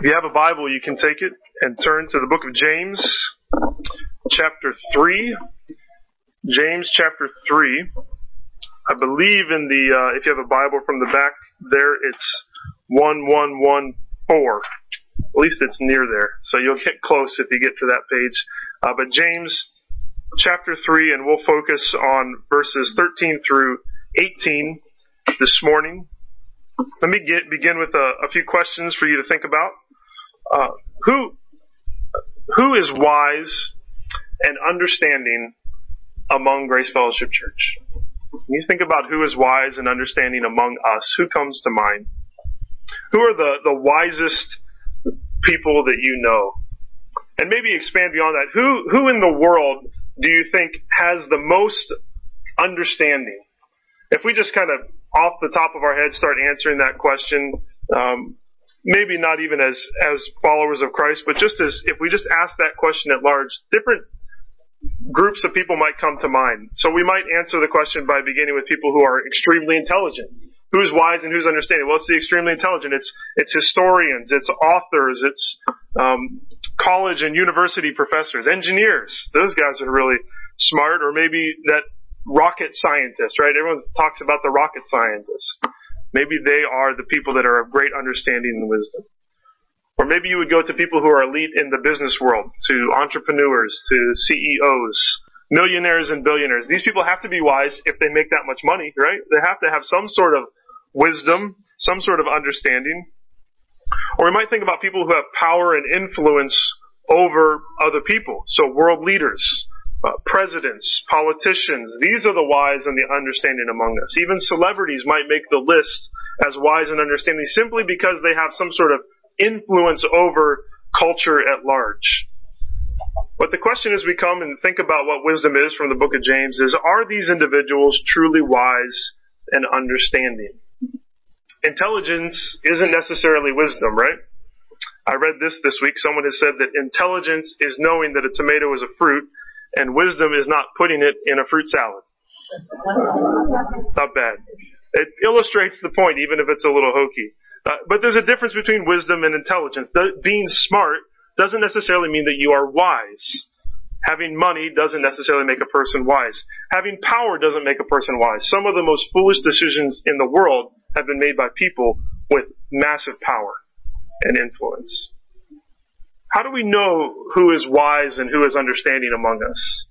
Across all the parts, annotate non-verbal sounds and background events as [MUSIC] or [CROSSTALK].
If you have a Bible, you can take it and turn to the book of James, chapter 3. James chapter 3. I believe in the, uh, if you have a Bible from the back there, it's 1114. At least it's near there. So you'll get close if you get to that page. Uh, but James chapter 3, and we'll focus on verses 13 through 18 this morning. Let me get, begin with a, a few questions for you to think about. Uh, who who is wise and understanding among Grace Fellowship Church? When you think about who is wise and understanding among us, who comes to mind? Who are the, the wisest people that you know? And maybe expand beyond that. Who who in the world do you think has the most understanding? If we just kind of off the top of our head start answering that question, um, maybe not even as as followers of Christ, but just as if we just ask that question at large, different groups of people might come to mind. So we might answer the question by beginning with people who are extremely intelligent. Who's wise and who's understanding? Well, it's the extremely intelligent. It's it's historians, it's authors, it's um, college and university professors, engineers. Those guys are really smart. Or maybe that rocket scientist, right? Everyone talks about the rocket scientist. Maybe they are the people that are of great understanding and wisdom. Or maybe you would go to people who are elite in the business world, to entrepreneurs, to CEOs, millionaires and billionaires. These people have to be wise if they make that much money, right? They have to have some sort of wisdom, some sort of understanding. Or we might think about people who have power and influence over other people. So world leaders, uh, presidents, politicians, these are the wise and the understanding among us. Even celebrities might make the list as wise and understanding simply because they have some sort of influence over culture at large. But the question as we come and think about what wisdom is from the book of James is, are these individuals truly wise and understanding? Intelligence isn't necessarily wisdom, right? I read this this week. Someone has said that intelligence is knowing that a tomato is a fruit and wisdom is not putting it in a fruit salad. Not bad. It illustrates the point, even if it's a little hokey. Uh, but there's a difference between wisdom and intelligence. The, being smart doesn't necessarily mean that you are wise. Having money doesn't necessarily make a person wise. Having power doesn't make a person wise. Some of the most foolish decisions in the world have been made by people with massive power and influence. How do we know who is wise and who is understanding among us?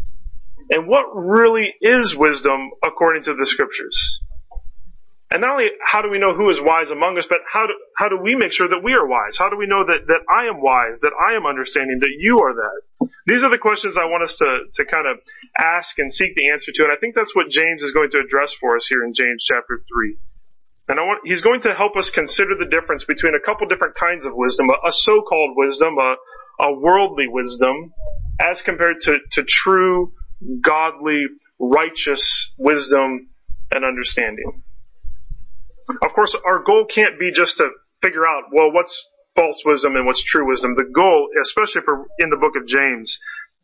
And what really is wisdom according to the scriptures? And not only how do we know who is wise among us, but how do, how do we make sure that we are wise? How do we know that, that I am wise, that I am understanding, that you are that? These are the questions I want us to, to kind of ask and seek the answer to. And I think that's what James is going to address for us here in James chapter 3. And I want, he's going to help us consider the difference between a couple different kinds of wisdom, a, a so-called wisdom, a, a worldly wisdom, as compared to, to true, godly, righteous wisdom and understanding. Of course, our goal can't be just to figure out, well, what's false wisdom and what's true wisdom. The goal, especially for in the book of James,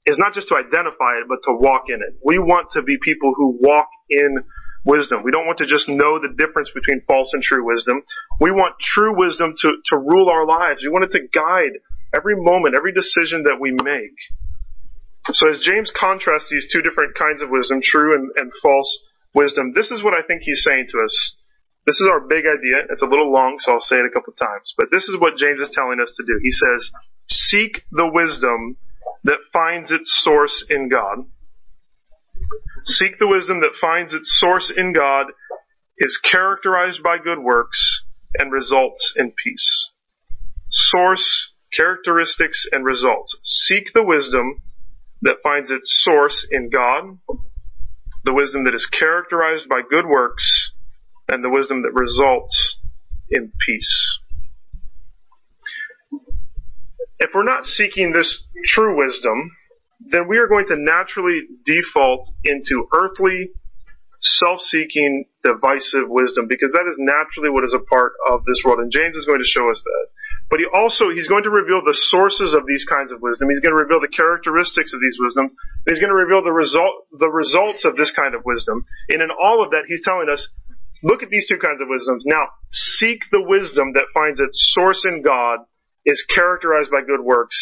is not just to identify it, but to walk in it. We want to be people who walk in wisdom. We don't want to just know the difference between false and true wisdom. We want true wisdom to, to rule our lives. We want it to guide every moment, every decision that we make. So as James contrasts these two different kinds of wisdom, true and, and false wisdom, this is what I think he's saying to us. This is our big idea. It's a little long, so I'll say it a couple of times. But this is what James is telling us to do. He says, seek the wisdom that finds its source in God. Seek the wisdom that finds its source in God, is characterized by good works, and results in peace. Source, characteristics, and results. Seek the wisdom that finds its source in God, the wisdom that is characterized by good works, and the wisdom that results in peace. If we're not seeking this true wisdom, then we are going to naturally default into earthly, self-seeking, divisive wisdom because that is naturally what is a part of this world. And James is going to show us that. But he also, he's going to reveal the sources of these kinds of wisdom. He's going to reveal the characteristics of these wisdoms. He's going to reveal the result, the results of this kind of wisdom. And in all of that, he's telling us, look at these two kinds of wisdoms. Now, seek the wisdom that finds its source in God is characterized by good works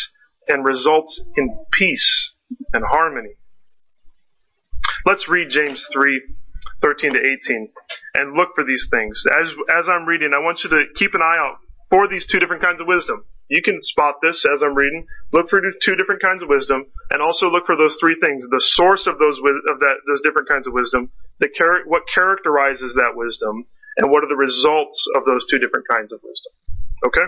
and results in peace and harmony. Let's read James 3, 13 to 18 and look for these things. As, as I'm reading, I want you to keep an eye out for these two different kinds of wisdom. You can spot this as I'm reading. Look for two different kinds of wisdom, and also look for those three things: the source of those of that those different kinds of wisdom, the char- what characterizes that wisdom, and what are the results of those two different kinds of wisdom. Okay,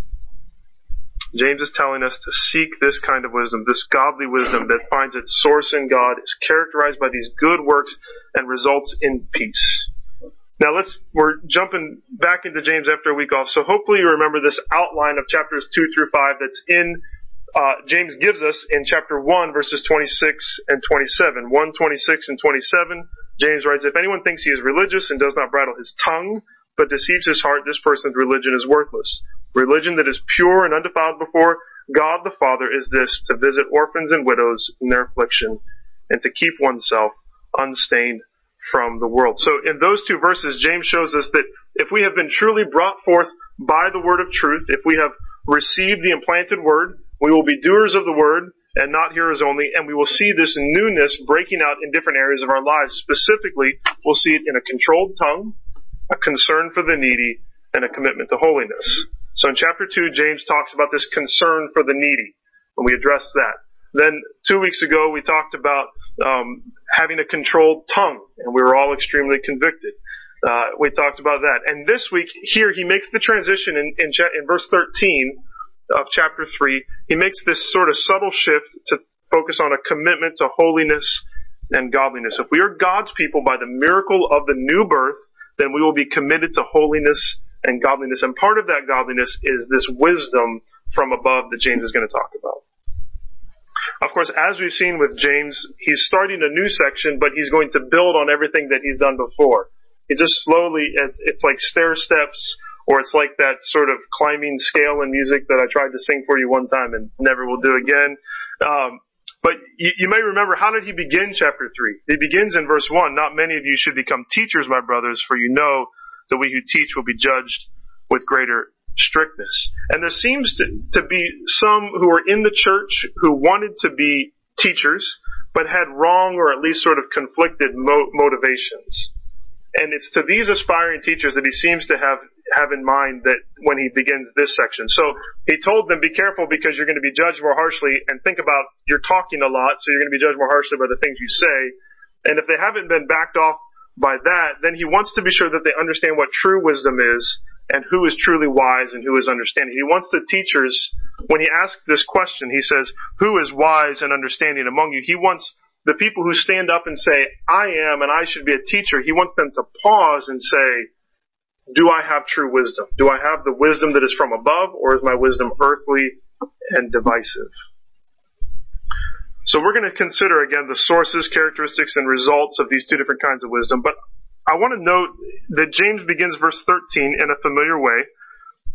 James is telling us to seek this kind of wisdom, this godly wisdom that finds its source in God, is characterized by these good works, and results in peace. Now let's, we're jumping back into James after a week off, so hopefully you remember this outline of chapters 2 through 5 that's in uh, James gives us in chapter 1, verses 26 and 27. 1, 26 and 27, James writes, If anyone thinks he is religious and does not bridle his tongue, but deceives his heart, this person's religion is worthless. Religion that is pure and undefiled before God the Father is this, to visit orphans and widows in their affliction, and to keep oneself unstained from the world. So in those two verses, James shows us that if we have been truly brought forth by the word of truth, if we have received the implanted word, we will be doers of the word and not hearers only, and we will see this newness breaking out in different areas of our lives. Specifically, we'll see it in a controlled tongue, a concern for the needy, and a commitment to holiness. So in chapter 2, James talks about this concern for the needy, and we addressed that. Then two weeks ago, we talked about um, having a controlled tongue, and we were all extremely convicted. Uh, we talked about that. And this week, here, he makes the transition in, in, in verse 13 of chapter 3, he makes this sort of subtle shift to focus on a commitment to holiness and godliness. If we are God's people by the miracle of the new birth, then we will be committed to holiness and godliness. And part of that godliness is this wisdom from above that James is going to talk about. Of course, as we've seen with James, he's starting a new section, but he's going to build on everything that he's done before. It just slowly, it's like stair steps or it's like that sort of climbing scale in music that I tried to sing for you one time and never will do again. Um, but you, you, may remember, how did he begin chapter 3? He begins in verse 1, Not many of you should become teachers, my brothers, for you know that we who teach will be judged with greater strictness. And there seems to, to be some who are in the church who wanted to be teachers, but had wrong or at least sort of conflicted mo- motivations. And it's to these aspiring teachers that he seems to have have in mind that when he begins this section. So he told them, be careful because you're going to be judged more harshly and think about you're talking a lot, so you're going to be judged more harshly by the things you say. And if they haven't been backed off by that, then he wants to be sure that they understand what true wisdom is and who is truly wise and who is understanding. He wants the teachers, when he asks this question, he says, who is wise and understanding among you? He wants the people who stand up and say, I am and I should be a teacher, he wants them to pause and say, do I have true wisdom? Do I have the wisdom that is from above, or is my wisdom earthly and divisive? So we're going to consider again the sources, characteristics, and results of these two different kinds of wisdom. But I want to note that James begins verse 13 in a familiar way.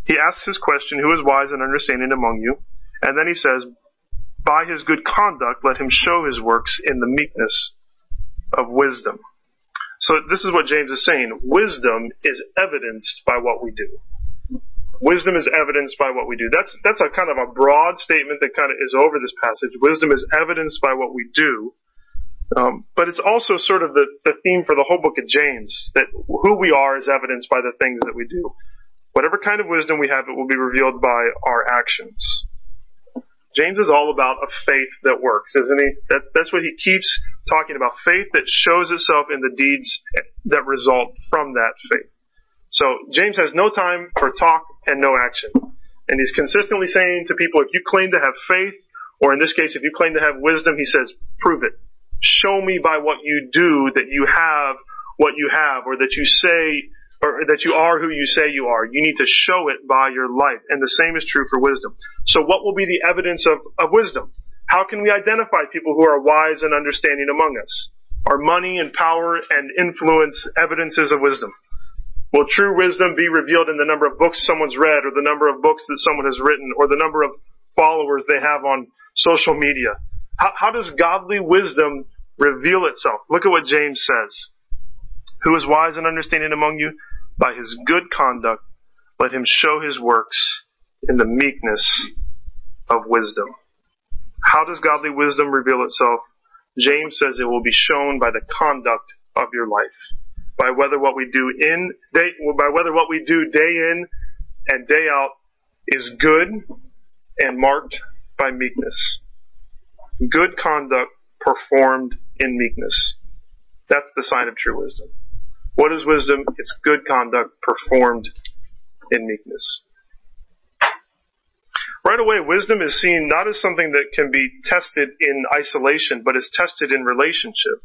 He asks his question, Who is wise and understanding among you? And then he says, By his good conduct, let him show his works in the meekness of wisdom. So this is what James is saying. Wisdom is evidenced by what we do. Wisdom is evidenced by what we do. That's, that's a kind of a broad statement that kind of is over this passage. Wisdom is evidenced by what we do. Um, but it's also sort of the, the theme for the whole book of James, that who we are is evidenced by the things that we do. Whatever kind of wisdom we have, it will be revealed by our actions. James is all about a faith that works, isn't he? That's, that's what he keeps talking about. Faith that shows itself in the deeds that result from that faith. So James has no time for talk and no action. And he's consistently saying to people, if you claim to have faith, or in this case, if you claim to have wisdom, he says, prove it. Show me by what you do that you have what you have, or that you say, or that you are who you say you are. You need to show it by your life. And the same is true for wisdom. So what will be the evidence of, of wisdom? How can we identify people who are wise and understanding among us? Are money and power and influence evidences of wisdom? Will true wisdom be revealed in the number of books someone's read, or the number of books that someone has written, or the number of followers they have on social media? How, how does godly wisdom reveal itself? Look at what James says. Who is wise and understanding among you? By his good conduct, let him show his works in the meekness of wisdom. How does godly wisdom reveal itself? James says it will be shown by the conduct of your life. By whether what we do in day, by whether what we do day in and day out is good and marked by meekness. Good conduct performed in meekness. That's the sign of true wisdom. What is wisdom? It's good conduct performed in meekness. Right away, wisdom is seen not as something that can be tested in isolation, but is tested in relationship.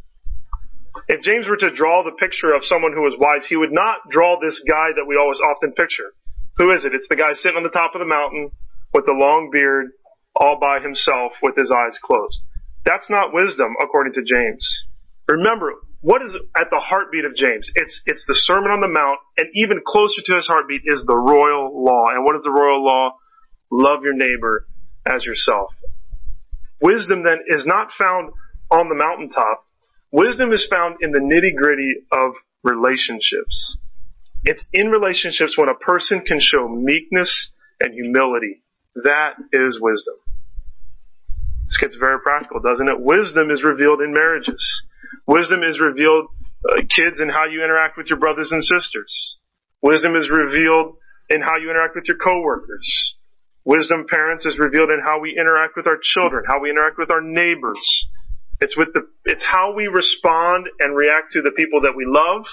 If James were to draw the picture of someone who was wise, he would not draw this guy that we always often picture. Who is it? It's the guy sitting on the top of the mountain with the long beard, all by himself with his eyes closed. That's not wisdom, according to James. Remember, what is at the heartbeat of James? It's, it's the Sermon on the Mount, and even closer to his heartbeat is the royal law. And what is the royal law? Love your neighbor as yourself. Wisdom then is not found on the mountaintop. Wisdom is found in the nitty gritty of relationships. It's in relationships when a person can show meekness and humility. That is wisdom. This gets very practical, doesn't it? Wisdom is revealed in marriages. Wisdom is revealed, uh, kids, in how you interact with your brothers and sisters. Wisdom is revealed in how you interact with your coworkers. Wisdom, parents, is revealed in how we interact with our children, how we interact with our neighbors. It's with the, it's how we respond and react to the people that we love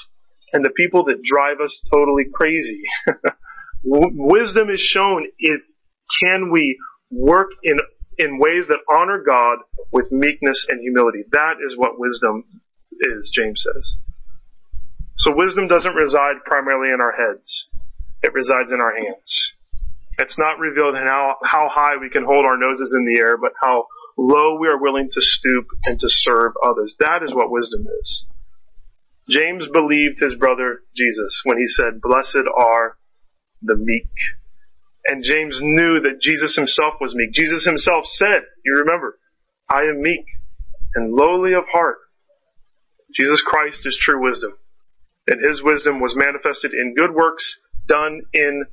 and the people that drive us totally crazy. [LAUGHS] Wisdom is shown in can we work in in ways that honor God with meekness and humility. That is what wisdom is, James says. So wisdom doesn't reside primarily in our heads. It resides in our hands. It's not revealed in how, how high we can hold our noses in the air, but how low we are willing to stoop and to serve others. That is what wisdom is. James believed his brother Jesus when he said, blessed are the meek. And James knew that Jesus himself was meek. Jesus himself said, you remember, I am meek and lowly of heart. Jesus Christ is true wisdom. And his wisdom was manifested in good works done in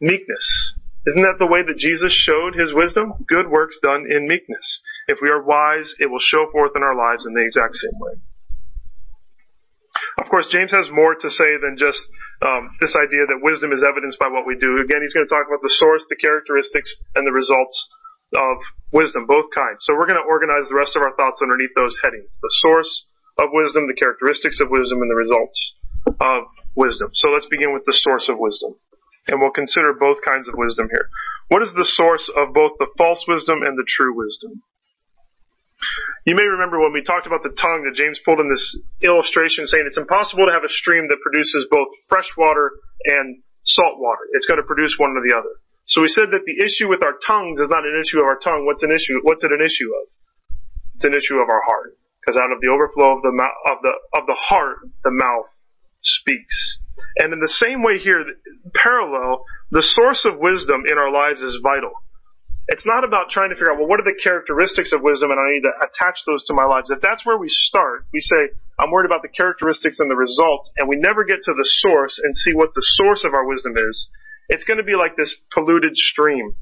meekness. Isn't that the way that Jesus showed his wisdom? Good works done in meekness. If we are wise, it will show forth in our lives in the exact same way. Of course, James has more to say than just um, this idea that wisdom is evidenced by what we do. Again, he's going to talk about the source, the characteristics, and the results of wisdom, both kinds. So we're going to organize the rest of our thoughts underneath those headings. The source of wisdom, the characteristics of wisdom, and the results of wisdom. So let's begin with the source of wisdom. And we'll consider both kinds of wisdom here. What is the source of both the false wisdom and the true wisdom? You may remember when we talked about the tongue that James pulled in this illustration saying it's impossible to have a stream that produces both fresh water and salt water. It's going to produce one or the other. So we said that the issue with our tongues is not an issue of our tongue. What's an issue? What's it an issue of? It's an issue of our heart. Because out of the overflow of the of the of the heart, the mouth speaks. And in the same way here, parallel, the source of wisdom in our lives is vital. It's not about trying to figure out, well, what are the characteristics of wisdom and I need to attach those to my lives. If that's where we start, we say, I'm worried about the characteristics and the results, and we never get to the source and see what the source of our wisdom is. It's going to be like this polluted stream.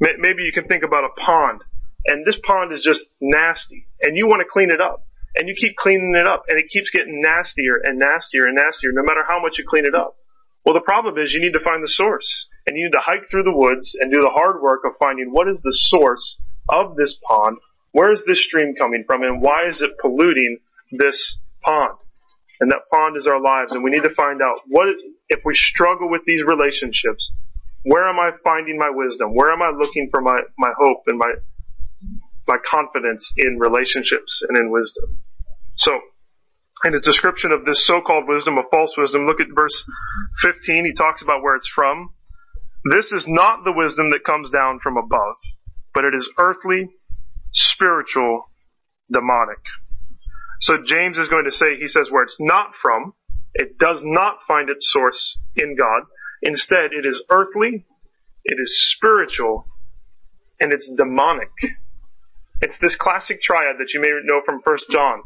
Maybe you can think about a pond, and this pond is just nasty, and you want to clean it up. And you keep cleaning it up, and it keeps getting nastier and nastier and nastier, no matter how much you clean it up. Well, the problem is you need to find the source. And you need to hike through the woods and do the hard work of finding what is the source of this pond. Where is this stream coming from and why is it polluting this pond? And that pond is our lives and we need to find out what, if we struggle with these relationships, where am I finding my wisdom? Where am I looking for my, my hope and my, my confidence in relationships and in wisdom? So, in a description of this so-called wisdom, of false wisdom, look at verse 15. He talks about where it's from. This is not the wisdom that comes down from above, but it is earthly, spiritual, demonic. So James is going to say, he says where it's not from, it does not find its source in God. Instead, it is earthly, it is spiritual, and it's demonic. It's this classic triad that you may know from 1 John.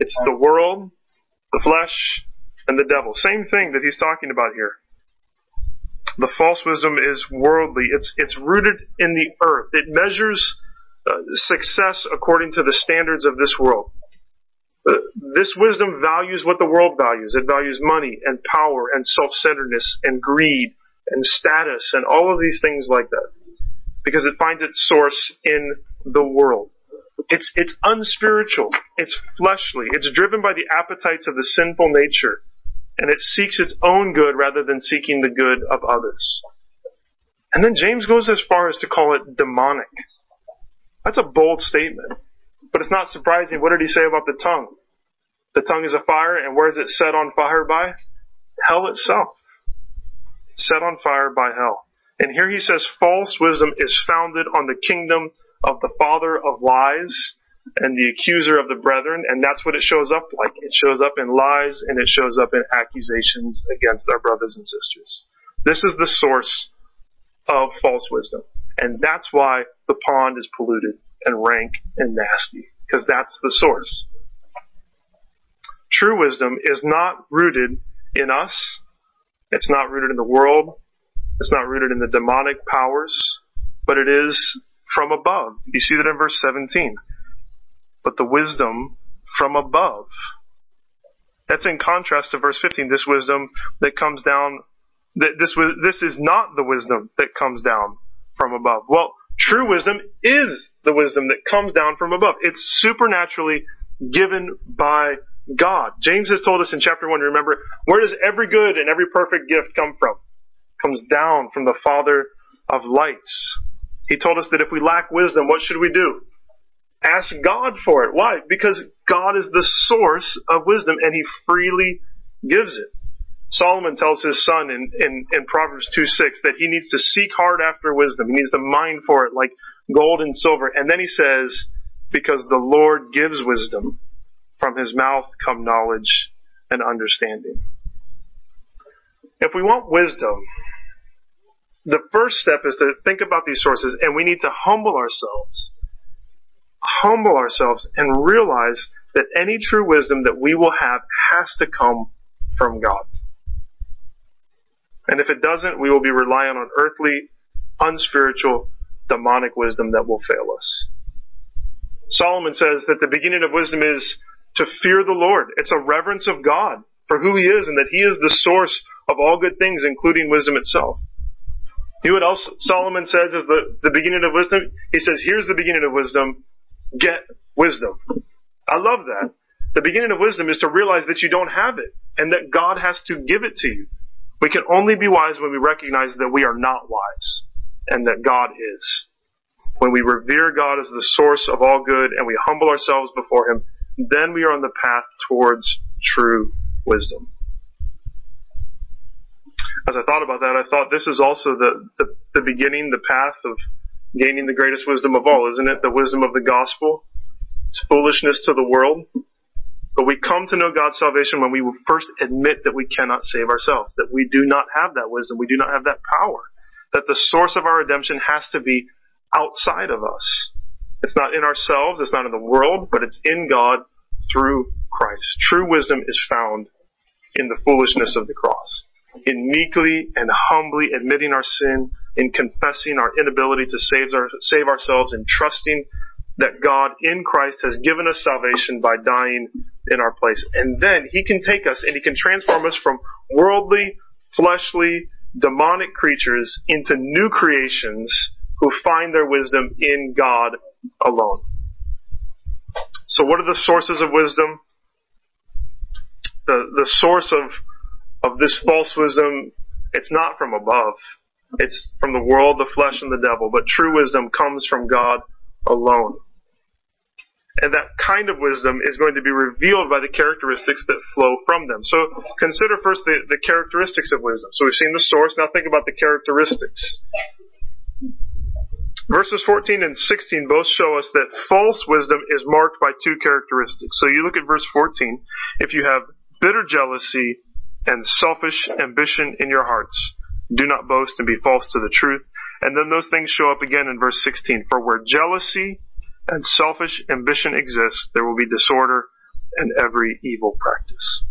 It's the world, the flesh, and the devil. Same thing that he's talking about here. The false wisdom is worldly. It's, it's rooted in the earth. It measures uh, success according to the standards of this world. Uh, this wisdom values what the world values. It values money and power and self-centeredness and greed and status and all of these things like that. Because it finds its source in the world. It's, it's unspiritual. It's fleshly. It's driven by the appetites of the sinful nature. And it seeks its own good rather than seeking the good of others. And then James goes as far as to call it demonic. That's a bold statement. But it's not surprising. What did he say about the tongue? The tongue is a fire, and where is it set on fire by? Hell itself. Set on fire by hell. And here he says false wisdom is founded on the kingdom of the father of lies and the accuser of the brethren, and that's what it shows up like. It shows up in lies and it shows up in accusations against our brothers and sisters. This is the source of false wisdom. And that's why the pond is polluted and rank and nasty, because that's the source. True wisdom is not rooted in us. It's not rooted in the world. It's not rooted in the demonic powers, but it is from above. You see that in verse 17. But the wisdom from above. That's in contrast to verse 15. This wisdom that comes down, that this, this is not the wisdom that comes down from above. Well, true wisdom is the wisdom that comes down from above. It's supernaturally given by God. James has told us in chapter 1, remember, where does every good and every perfect gift come from? Comes down from the Father of lights. He told us that if we lack wisdom, what should we do? Ask God for it. Why? Because God is the source of wisdom and He freely gives it. Solomon tells his son in, in, in Proverbs 2 6 that he needs to seek hard after wisdom. He needs to mine for it like gold and silver. And then he says, because the Lord gives wisdom, from his mouth come knowledge and understanding. If we want wisdom, the first step is to think about these sources and we need to humble ourselves. Humble ourselves and realize that any true wisdom that we will have has to come from God. And if it doesn't, we will be relying on earthly, unspiritual, demonic wisdom that will fail us. Solomon says that the beginning of wisdom is to fear the Lord. It's a reverence of God for who He is and that He is the source of all good things, including wisdom itself. You know what else Solomon says is the, the beginning of wisdom? He says, here's the beginning of wisdom. Get wisdom. I love that. The beginning of wisdom is to realize that you don't have it and that God has to give it to you. We can only be wise when we recognize that we are not wise and that God is. When we revere God as the source of all good and we humble ourselves before Him, then we are on the path towards true wisdom as I thought about that, I thought this is also the, the, the beginning, the path of gaining the greatest wisdom of all, isn't it? The wisdom of the gospel. It's foolishness to the world. But we come to know God's salvation when we first admit that we cannot save ourselves, that we do not have that wisdom, we do not have that power, that the source of our redemption has to be outside of us. It's not in ourselves, it's not in the world, but it's in God through Christ. True wisdom is found in the foolishness of the cross in meekly and humbly admitting our sin, in confessing our inability to save, our, save ourselves, and trusting that God in Christ has given us salvation by dying in our place. And then He can take us and He can transform us from worldly, fleshly, demonic creatures into new creations who find their wisdom in God alone. So what are the sources of wisdom? The, the source of, of this false wisdom, it's not from above. It's from the world, the flesh, and the devil. But true wisdom comes from God alone. And that kind of wisdom is going to be revealed by the characteristics that flow from them. So consider first the, the characteristics of wisdom. So we've seen the source, now think about the characteristics. Verses 14 and 16 both show us that false wisdom is marked by two characteristics. So you look at verse 14. If you have bitter jealousy and selfish ambition in your hearts, do not boast and be false to the truth. And then those things show up again in verse 16. For where jealousy and selfish ambition exists, there will be disorder and every evil practice.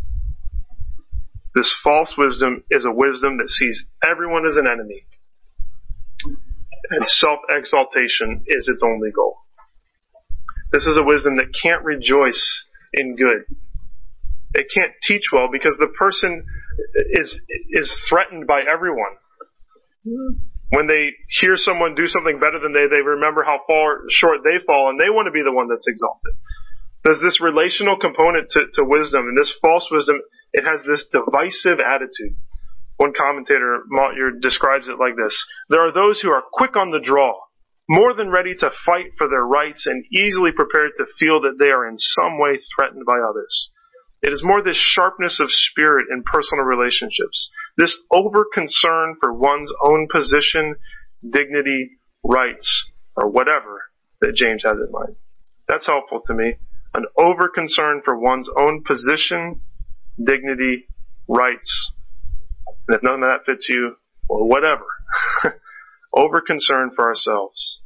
This false wisdom is a wisdom that sees everyone as an enemy and self-exaltation is its only goal. This is a wisdom that can't rejoice in good. It can't teach well because the person is, is threatened by everyone. Mm-hmm. When they hear someone do something better than they, they remember how far short they fall and they want to be the one that's exalted. There's this relational component to, to wisdom and this false wisdom, it has this divisive attitude. One commentator, Motyer, describes it like this. There are those who are quick on the draw, more than ready to fight for their rights and easily prepared to feel that they are in some way threatened by others. It is more this sharpness of spirit in personal relationships, this over concern for one's own position, dignity, rights, or whatever that James has in mind. That's helpful to me. An over concern for one's own position, dignity, rights, and if none of that fits you, or whatever, [LAUGHS] over concern for ourselves.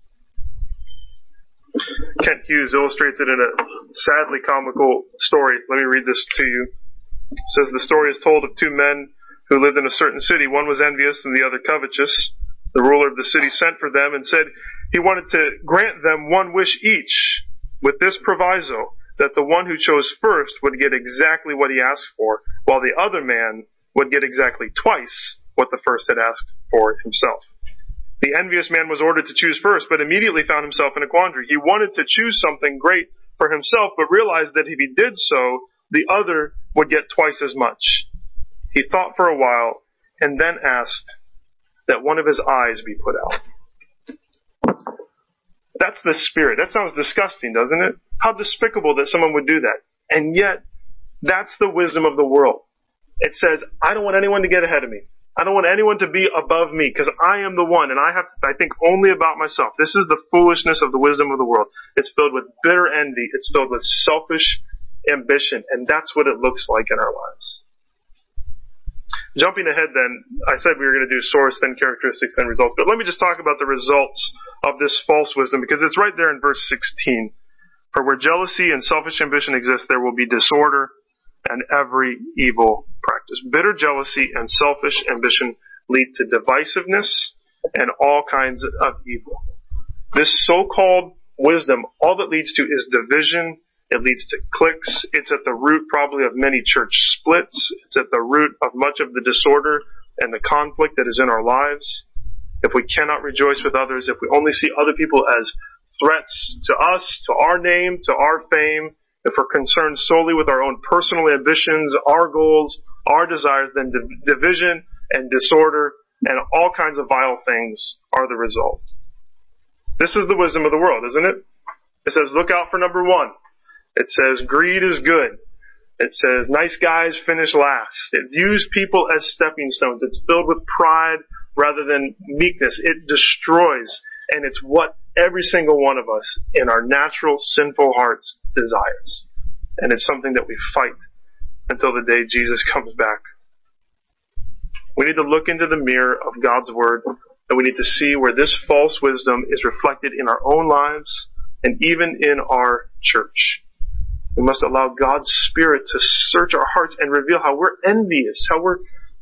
Kent Hughes illustrates it in a sadly comical story. Let me read this to you. It says the story is told of two men who lived in a certain city. One was envious and the other covetous. The ruler of the city sent for them and said he wanted to grant them one wish each with this proviso that the one who chose first would get exactly what he asked for, while the other man would get exactly twice what the first had asked for himself. The envious man was ordered to choose first, but immediately found himself in a quandary. He wanted to choose something great for himself, but realized that if he did so, the other would get twice as much. He thought for a while, and then asked that one of his eyes be put out. That's the spirit. That sounds disgusting, doesn't it? How despicable that someone would do that. And yet, that's the wisdom of the world. It says, I don't want anyone to get ahead of me. I don't want anyone to be above me because I am the one and I have, I think only about myself. This is the foolishness of the wisdom of the world. It's filled with bitter envy. It's filled with selfish ambition and that's what it looks like in our lives. Jumping ahead then, I said we were going to do source, then characteristics, then results, but let me just talk about the results of this false wisdom because it's right there in verse 16. For where jealousy and selfish ambition exist, there will be disorder and every evil. Bitter jealousy and selfish ambition lead to divisiveness and all kinds of evil. This so-called wisdom, all that leads to is division. It leads to cliques. It's at the root probably of many church splits. It's at the root of much of the disorder and the conflict that is in our lives. If we cannot rejoice with others, if we only see other people as threats to us, to our name, to our fame, if we're concerned solely with our own personal ambitions, our goals, our desires, then division and disorder and all kinds of vile things are the result. This is the wisdom of the world, isn't it? It says, look out for number one. It says, greed is good. It says, nice guys finish last. It views people as stepping stones. It's filled with pride rather than meekness. It destroys. And it's what every single one of us in our natural sinful hearts desires. And it's something that we fight until the day Jesus comes back. We need to look into the mirror of God's Word and we need to see where this false wisdom is reflected in our own lives and even in our church. We must allow God's Spirit to search our hearts and reveal how we're envious, how we're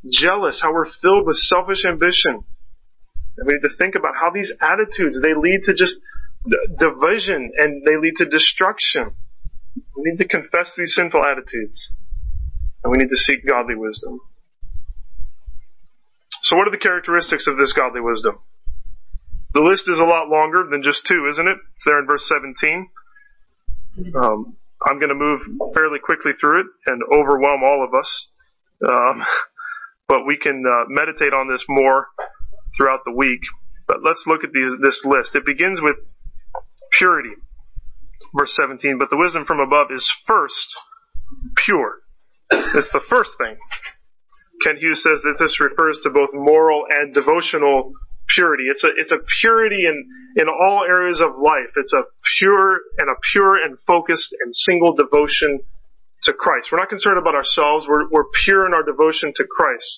jealous, how we're filled with selfish ambition. And we need to think about how these attitudes, they lead to just division and they lead to destruction. We need to confess these sinful attitudes. And we need to seek godly wisdom. So what are the characteristics of this godly wisdom? The list is a lot longer than just two, isn't it? It's there in verse 17. Um, I'm going to move fairly quickly through it and overwhelm all of us. Um, [LAUGHS] but we can uh, meditate on this more throughout the week. But let's look at these, this list. It begins with purity, verse 17. But the wisdom from above is first pure. It's the first thing. Kent Hughes says that this refers to both moral and devotional purity. It's a it's a purity in in all areas of life. It's a pure and a pure and focused and single devotion to Christ. We're not concerned about ourselves. We're we're pure in our devotion to Christ.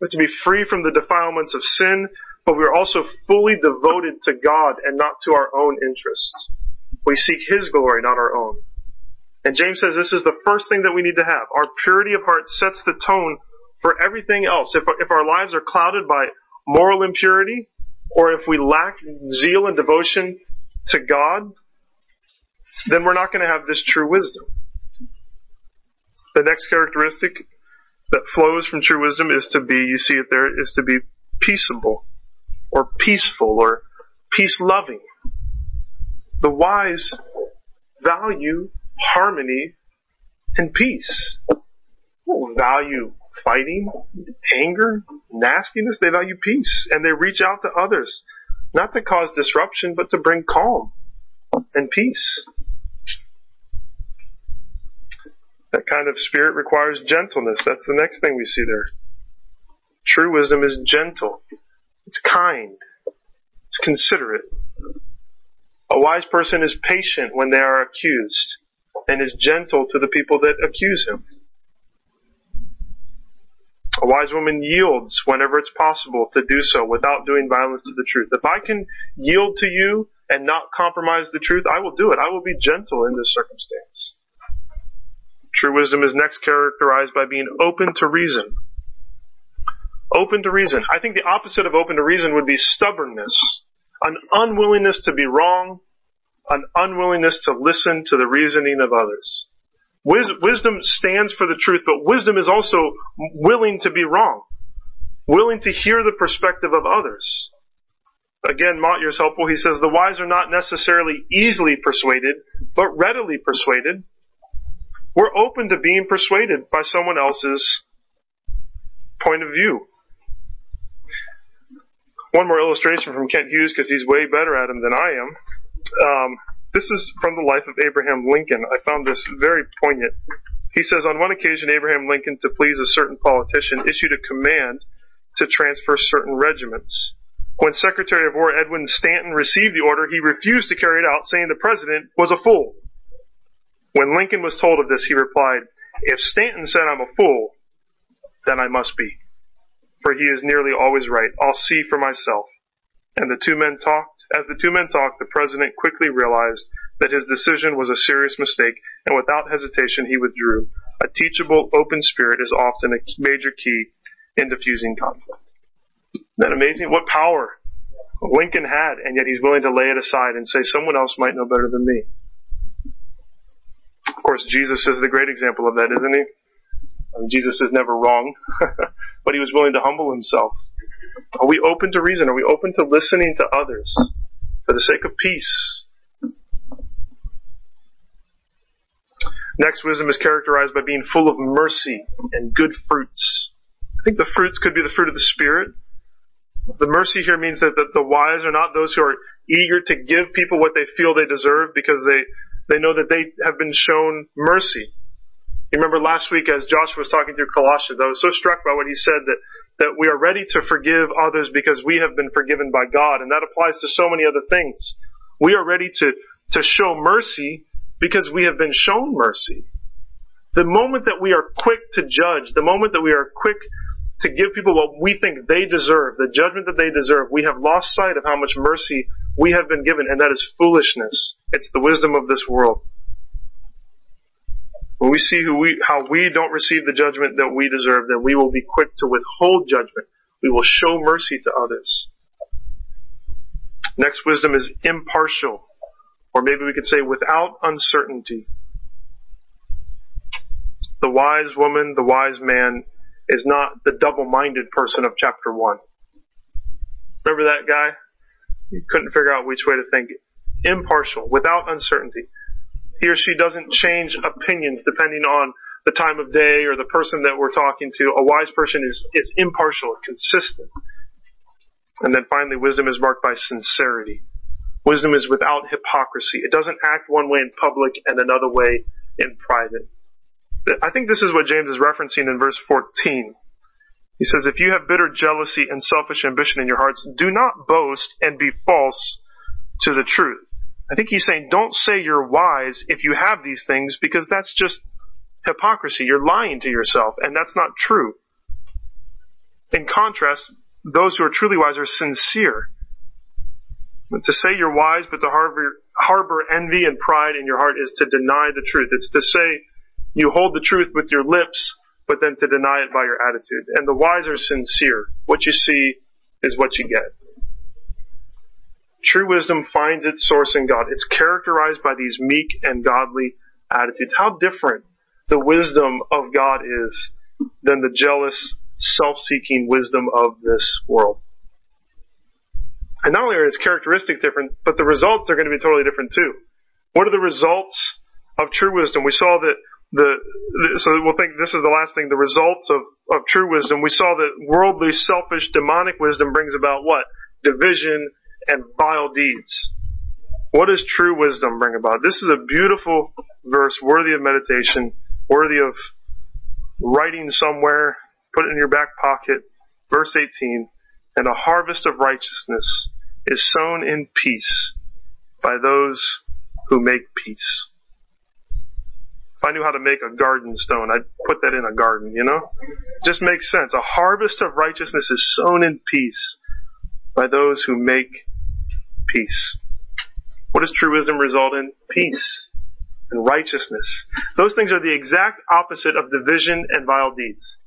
We have to be free from the defilements of sin, but we're also fully devoted to God and not to our own interests. We seek His glory, not our own. And James says this is the first thing that we need to have. Our purity of heart sets the tone for everything else. If, if our lives are clouded by moral impurity, or if we lack zeal and devotion to God, then we're not going to have this true wisdom. The next characteristic that flows from true wisdom is to be, you see it there, is to be peaceable, or peaceful, or peace loving. The wise value harmony and peace. Value fighting, anger, nastiness. They value peace and they reach out to others, not to cause disruption, but to bring calm and peace. That kind of spirit requires gentleness. That's the next thing we see there. True wisdom is gentle. It's kind. It's considerate. A wise person is patient when they are accused and is gentle to the people that accuse him. A wise woman yields whenever it's possible to do so without doing violence to the truth. If I can yield to you and not compromise the truth, I will do it. I will be gentle in this circumstance. True wisdom is next characterized by being open to reason. Open to reason. I think the opposite of open to reason would be stubbornness, an unwillingness to be wrong, an unwillingness to listen to the reasoning of others. Wisdom stands for the truth, but wisdom is also willing to be wrong, willing to hear the perspective of others. Again, Motyer's helpful. He says the wise are not necessarily easily persuaded, but readily persuaded. We're open to being persuaded by someone else's point of view. One more illustration from Kent Hughes because he's way better at them than I am. Um, this is from the life of Abraham Lincoln. I found this very poignant. He says, on one occasion, Abraham Lincoln, to please a certain politician, issued a command to transfer certain regiments. When Secretary of War Edwin Stanton received the order, he refused to carry it out, saying the president was a fool. When Lincoln was told of this, he replied, If Stanton said I'm a fool, then I must be. For he is nearly always right. I'll see for myself. And the two men talked. As the two men talked, the president quickly realized that his decision was a serious mistake, and without hesitation he withdrew. A teachable, open spirit is often a major key in diffusing conflict. Isn't that amazing? What power Lincoln had, and yet he's willing to lay it aside and say someone else might know better than me. Of course, Jesus is the great example of that, isn't he? I mean, Jesus is never wrong, [LAUGHS] but he was willing to humble himself are we open to reason? Are we open to listening to others for the sake of peace? Next, wisdom is characterized by being full of mercy and good fruits. I think the fruits could be the fruit of the Spirit. The mercy here means that the, the wise are not those who are eager to give people what they feel they deserve because they, they know that they have been shown mercy. You remember last week as Joshua was talking through Colossians, I was so struck by what he said that that we are ready to forgive others because we have been forgiven by God. And that applies to so many other things. We are ready to, to show mercy because we have been shown mercy. The moment that we are quick to judge, the moment that we are quick to give people what we think they deserve, the judgment that they deserve, we have lost sight of how much mercy we have been given, and that is foolishness. It's the wisdom of this world. When we see we, how we don't receive the judgment that we deserve, then we will be quick to withhold judgment. We will show mercy to others. Next wisdom is impartial, or maybe we could say without uncertainty. The wise woman, the wise man, is not the double-minded person of chapter 1. Remember that guy? He couldn't figure out which way to think. Impartial, without uncertainty. He or she doesn't change opinions depending on the time of day or the person that we're talking to. A wise person is, is impartial, consistent. And then finally, wisdom is marked by sincerity. Wisdom is without hypocrisy. It doesn't act one way in public and another way in private. I think this is what James is referencing in verse 14. He says, If you have bitter jealousy and selfish ambition in your hearts, do not boast and be false to the truth. I think he's saying, don't say you're wise if you have these things because that's just hypocrisy. You're lying to yourself and that's not true. In contrast, those who are truly wise are sincere. To say you're wise but to harbor, harbor envy and pride in your heart is to deny the truth. It's to say you hold the truth with your lips but then to deny it by your attitude. And the wise are sincere. What you see is what you get. True wisdom finds its source in God. It's characterized by these meek and godly attitudes. How different the wisdom of God is than the jealous, self-seeking wisdom of this world. And not only are its characteristics different, but the results are going to be totally different too. What are the results of true wisdom? We saw that the, so we'll think this is the last thing, the results of, of true wisdom. We saw that worldly, selfish, demonic wisdom brings about what? Division and vile deeds. What does true wisdom bring about? This is a beautiful verse worthy of meditation, worthy of writing somewhere, put it in your back pocket. Verse 18, and a harvest of righteousness is sown in peace by those who make peace. If I knew how to make a garden stone, I'd put that in a garden, you know? Just makes sense. A harvest of righteousness is sown in peace by those who make peace. What does true wisdom result in? Peace and righteousness. Those things are the exact opposite of division and vile deeds.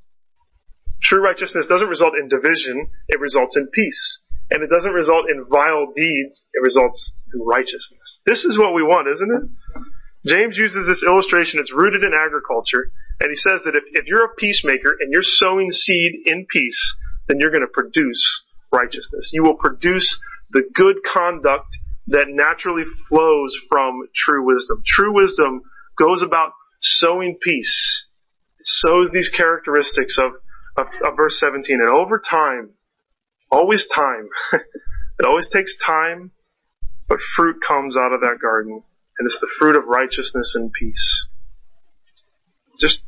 True righteousness doesn't result in division, it results in peace. And it doesn't result in vile deeds, it results in righteousness. This is what we want, isn't it? James uses this illustration, it's rooted in agriculture, and he says that if, if you're a peacemaker and you're sowing seed in peace, then you're going to produce righteousness. You will produce the good conduct that naturally flows from true wisdom. True wisdom goes about sowing peace. It sows these characteristics of, of, of verse 17. And over time, always time, [LAUGHS] it always takes time, but fruit comes out of that garden. And it's the fruit of righteousness and peace. Just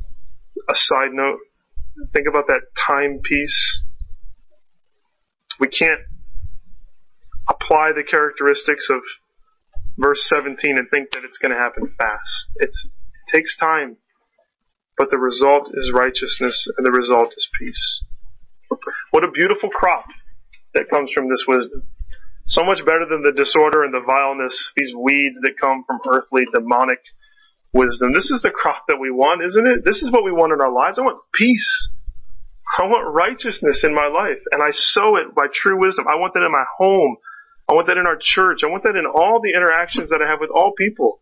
a side note, think about that time piece. We can't apply the characteristics of verse 17 and think that it's going to happen fast. It's, it takes time, but the result is righteousness and the result is peace. What a beautiful crop that comes from this wisdom. So much better than the disorder and the vileness, these weeds that come from earthly demonic wisdom. This is the crop that we want, isn't it? This is what we want in our lives. I want peace. I want righteousness in my life, and I sow it by true wisdom. I want that in my home. I want that in our church. I want that in all the interactions that I have with all people.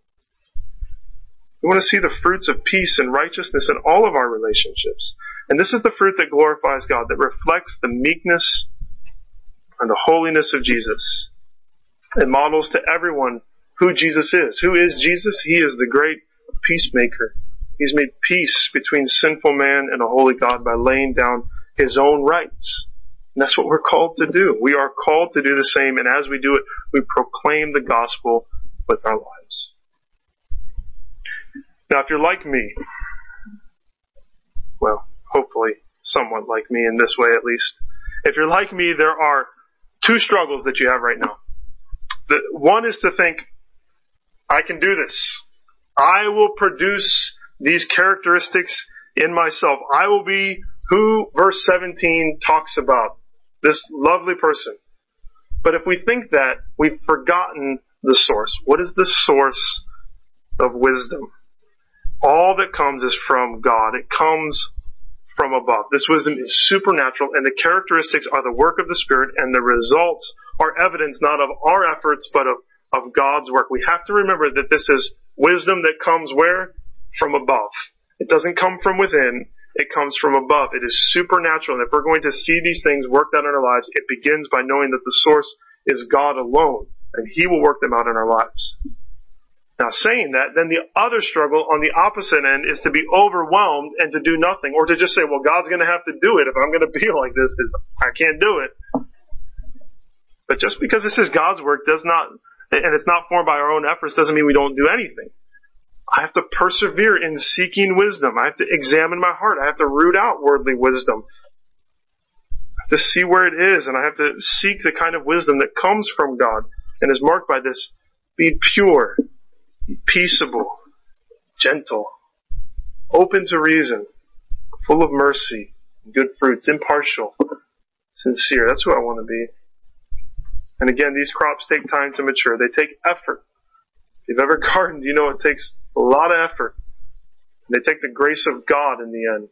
We want to see the fruits of peace and righteousness in all of our relationships. And this is the fruit that glorifies God, that reflects the meekness and the holiness of Jesus. It models to everyone who Jesus is. Who is Jesus? He is the great peacemaker. He's made peace between sinful man and a holy God by laying down his own rights. And that's what we're called to do. We are called to do the same, and as we do it, we proclaim the gospel with our lives. Now, if you're like me, well, hopefully somewhat like me in this way at least, if you're like me, there are two struggles that you have right now. The, one is to think, I can do this. I will produce these characteristics in myself. I will be who verse 17 talks about. This lovely person. But if we think that, we've forgotten the source. What is the source of wisdom? All that comes is from God. It comes from above. This wisdom is supernatural and the characteristics are the work of the Spirit and the results are evidence not of our efforts but of, of God's work. We have to remember that this is wisdom that comes where? From above. It doesn't come from within. It comes from above. It is supernatural. And if we're going to see these things worked out in our lives, it begins by knowing that the source is God alone, and He will work them out in our lives. Now saying that, then the other struggle on the opposite end is to be overwhelmed and to do nothing, or to just say, well, God's gonna have to do it if I'm gonna be [LAUGHS] like this, because I can't do it. But just because this is God's work does not, and it's not formed by our own efforts, doesn't mean we don't do anything. I have to persevere in seeking wisdom. I have to examine my heart. I have to root out worldly wisdom. I have to see where it is, and I have to seek the kind of wisdom that comes from God and is marked by this. Be pure, peaceable, gentle, open to reason, full of mercy, good fruits, impartial, sincere. That's who I want to be. And again, these crops take time to mature. They take effort. If you've ever [LAUGHS] gardened, you know it takes a lot of effort. They take the grace of God in the end.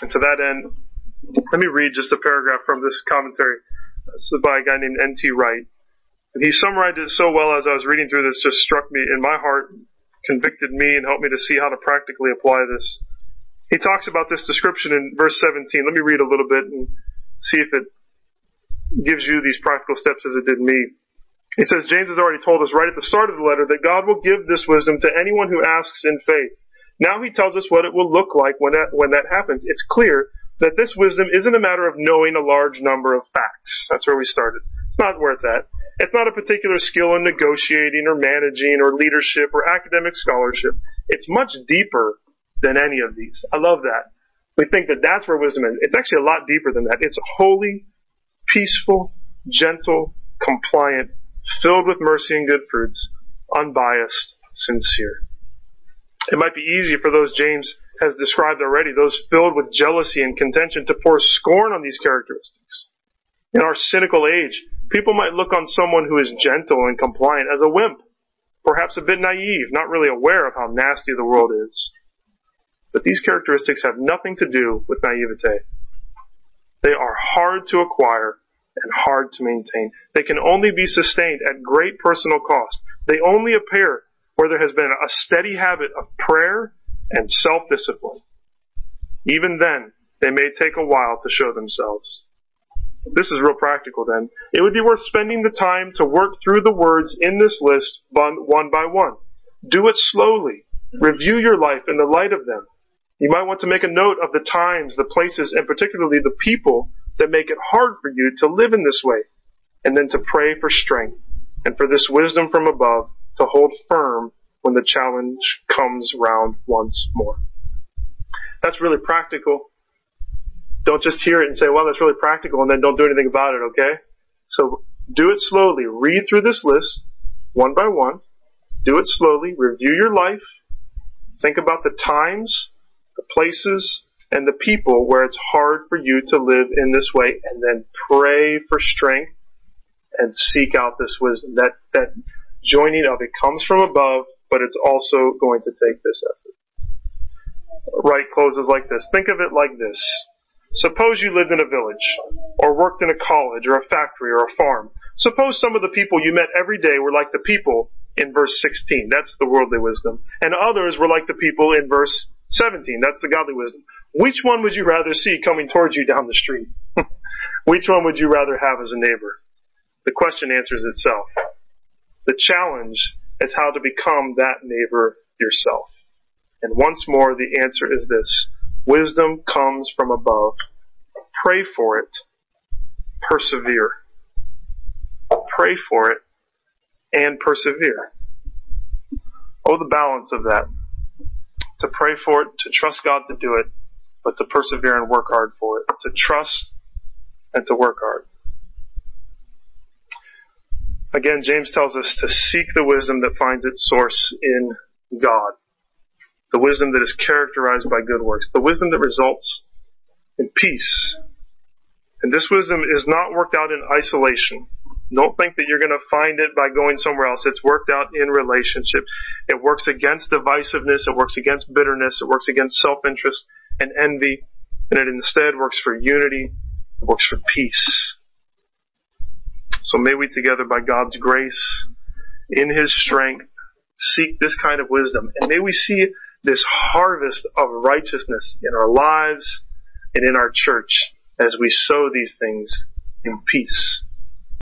And to that end, let me read just a paragraph from this commentary. This is by a guy named N.T. Wright. And he summarized it so well as I was reading through this, just struck me in my heart, convicted me, and helped me to see how to practically apply this. He talks about this description in verse 17. Let me read a little bit and see if it gives you these practical steps as it did me. He says, James has already told us right at the start of the letter that God will give this wisdom to anyone who asks in faith. Now he tells us what it will look like when that, when that happens. It's clear that this wisdom isn't a matter of knowing a large number of facts. That's where we started. It's not where it's at. It's not a particular skill in negotiating or managing or leadership or academic scholarship. It's much deeper than any of these. I love that. We think that that's where wisdom is. It's actually a lot deeper than that. It's holy, peaceful, gentle, compliant, filled with mercy and good fruits, unbiased, sincere. It might be easy for those James has described already, those filled with jealousy and contention, to pour scorn on these characteristics. In our cynical age, people might look on someone who is gentle and compliant as a wimp, perhaps a bit naive, not really aware of how nasty the world is. But these characteristics have nothing to do with naivete. They are hard to acquire and hard to maintain. They can only be sustained at great personal cost. They only appear where there has been a steady habit of prayer and self-discipline. Even then, they may take a while to show themselves. This is real practical then. It would be worth spending the time to work through the words in this list one by one. Do it slowly. Review your life in the light of them. You might want to make a note of the times, the places, and particularly the people that make it hard for you to live in this way. And then to pray for strength and for this wisdom from above to hold firm when the challenge comes round once more. That's really practical. Don't just hear it and say, well, that's really practical and then don't do anything about it, okay? So do it slowly. Read through this list one by one. Do it slowly. Review your life. Think about the times, the places, and the people where it's hard for you to live in this way and then pray for strength and seek out this wisdom. That, that joining of it comes from above, but it's also going to take this effort. Wright closes like this. Think of it like this. Suppose you lived in a village, or worked in a college, or a factory, or a farm. Suppose some of the people you met every day were like the people in verse 16. That's the worldly wisdom. And others were like the people in verse 17. That's the godly wisdom. Which one would you rather see coming towards you down the street? [LAUGHS] Which one would you rather have as a neighbor? The question answers itself. The challenge is how to become that neighbor yourself. And once more, the answer is this. Wisdom comes from above. Pray for it. Persevere. Pray for it and persevere. Oh, the balance of that. To pray for it, to trust God to do it, but to persevere and work hard for it. To trust and to work hard. Again, James tells us to seek the wisdom that finds its source in God. The wisdom that is characterized by good works. The wisdom that results in peace. And this wisdom is not worked out in isolation. Don't think that you're going to find it by going somewhere else. It's worked out in relationship. It works against divisiveness. It works against bitterness. It works against self-interest and envy, and it instead works for unity, it works for peace. So may we together by God's grace, in His strength, seek this kind of wisdom, and may we see this harvest of righteousness in our lives and in our church as we sow these things in peace.